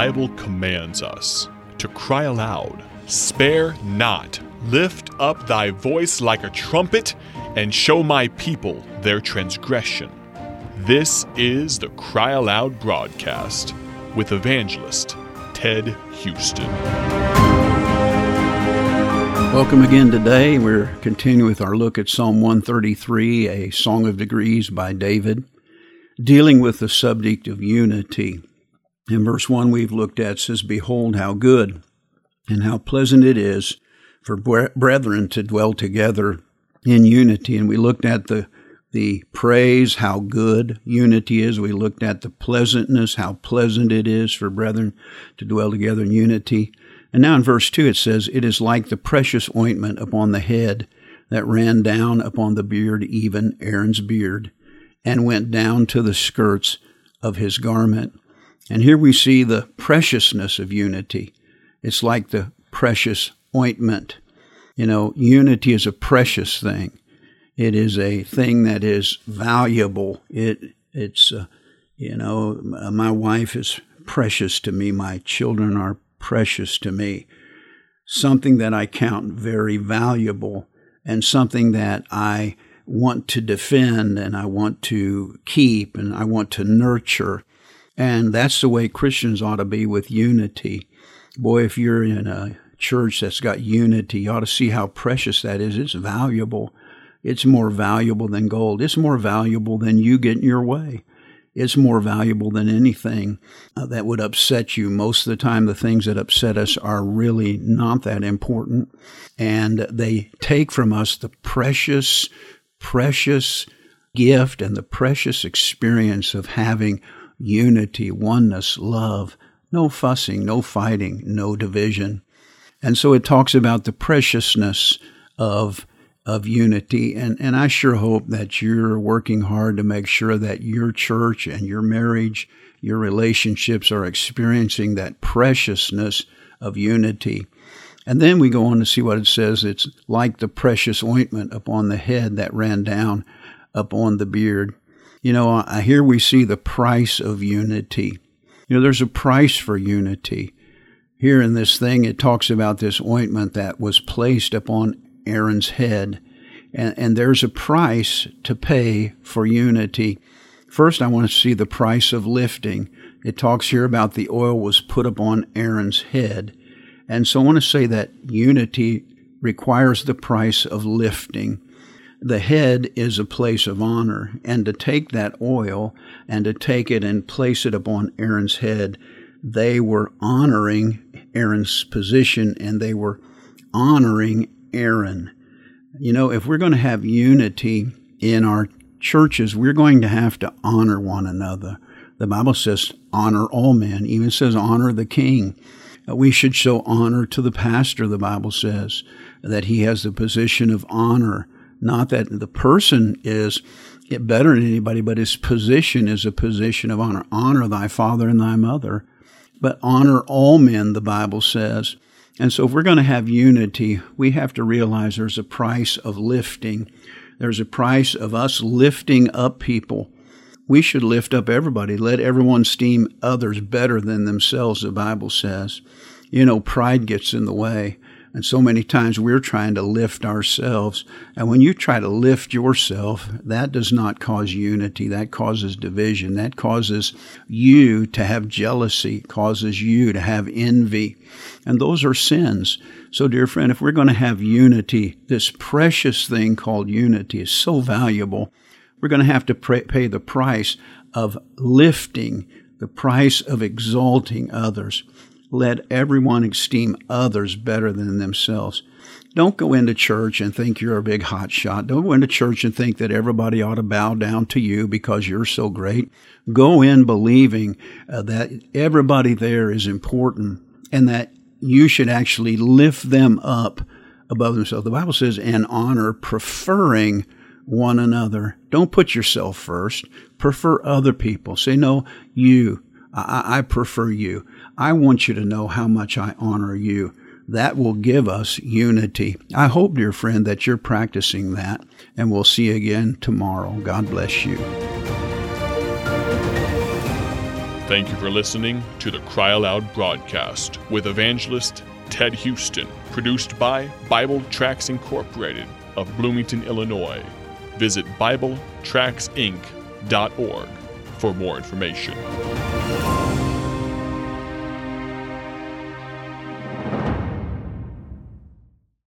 Bible commands us to cry aloud, Spare not, lift up thy voice like a trumpet, and show my people their transgression. This is the Cry Aloud broadcast with evangelist Ted Houston. Welcome again today. We're continuing with our look at Psalm 133, a Song of Degrees by David, dealing with the subject of unity. In verse 1, we've looked at says, Behold, how good and how pleasant it is for brethren to dwell together in unity. And we looked at the the praise, how good unity is. We looked at the pleasantness, how pleasant it is for brethren to dwell together in unity. And now in verse 2 it says, It is like the precious ointment upon the head that ran down upon the beard, even Aaron's beard, and went down to the skirts of his garment. And here we see the preciousness of unity. It's like the precious ointment. You know, unity is a precious thing. It is a thing that is valuable. It it's uh, you know, my wife is precious to me. My children are precious to me, something that I count very valuable and something that I want to defend and I want to keep and I want to nurture. And that's the way Christians ought to be with unity. Boy, if you're in a church that's got unity, you ought to see how precious that is. It's valuable. It's more valuable than gold. It's more valuable than you getting your way It's more valuable than anything uh, that would upset you. Most of the time, the things that upset us are really not that important. And they take from us the precious, precious gift and the precious experience of having unity, oneness, love, no fussing, no fighting, no division. And so it talks about the preciousness of of unity. And, and I sure hope that you're working hard to make sure that your church and your marriage, your relationships are experiencing that preciousness of unity. And then we go on to see what it says. It's like the precious ointment upon the head that ran down upon the beard. You know, here we see the price of unity. You know, there's a price for unity. Here in this thing, it talks about this ointment that was placed upon Aaron's head. And, and there's a price to pay for unity. First, I want to see the price of lifting. It talks here about the oil was put upon Aaron's head. And so I want to say that unity requires the price of lifting. The head is a place of honor, and to take that oil and to take it and place it upon Aaron's head, they were honoring Aaron's position and they were honoring Aaron. You know, if we're going to have unity in our churches, we're going to have to honor one another. The Bible says, honor all men, even says, honor the king. Uh, we should show honor to the pastor, the Bible says, that he has the position of honor. Not that the person is better than anybody, but his position is a position of honor. Honor thy father and thy mother, but honor all men, the Bible says. And so, if we're going to have unity, we have to realize there's a price of lifting. There's a price of us lifting up people. We should lift up everybody. Let everyone esteem others better than themselves, the Bible says. You know, pride gets in the way. And so many times we're trying to lift ourselves. And when you try to lift yourself, that does not cause unity. That causes division. That causes you to have jealousy, causes you to have envy. And those are sins. So, dear friend, if we're going to have unity, this precious thing called unity is so valuable. We're going to have to pay the price of lifting, the price of exalting others. Let everyone esteem others better than themselves. Don't go into church and think you're a big hot shot. Don't go into church and think that everybody ought to bow down to you because you're so great. Go in believing uh, that everybody there is important and that you should actually lift them up above themselves. The Bible says, and honor, preferring one another. Don't put yourself first. Prefer other people. Say, no, you. I, I prefer you. I want you to know how much I honor you. That will give us unity. I hope, dear friend, that you're practicing that, and we'll see you again tomorrow. God bless you. Thank you for listening to the Cry Aloud broadcast with evangelist Ted Houston, produced by Bible Tracks Incorporated of Bloomington, Illinois. Visit BibleTracksInc.org for more information.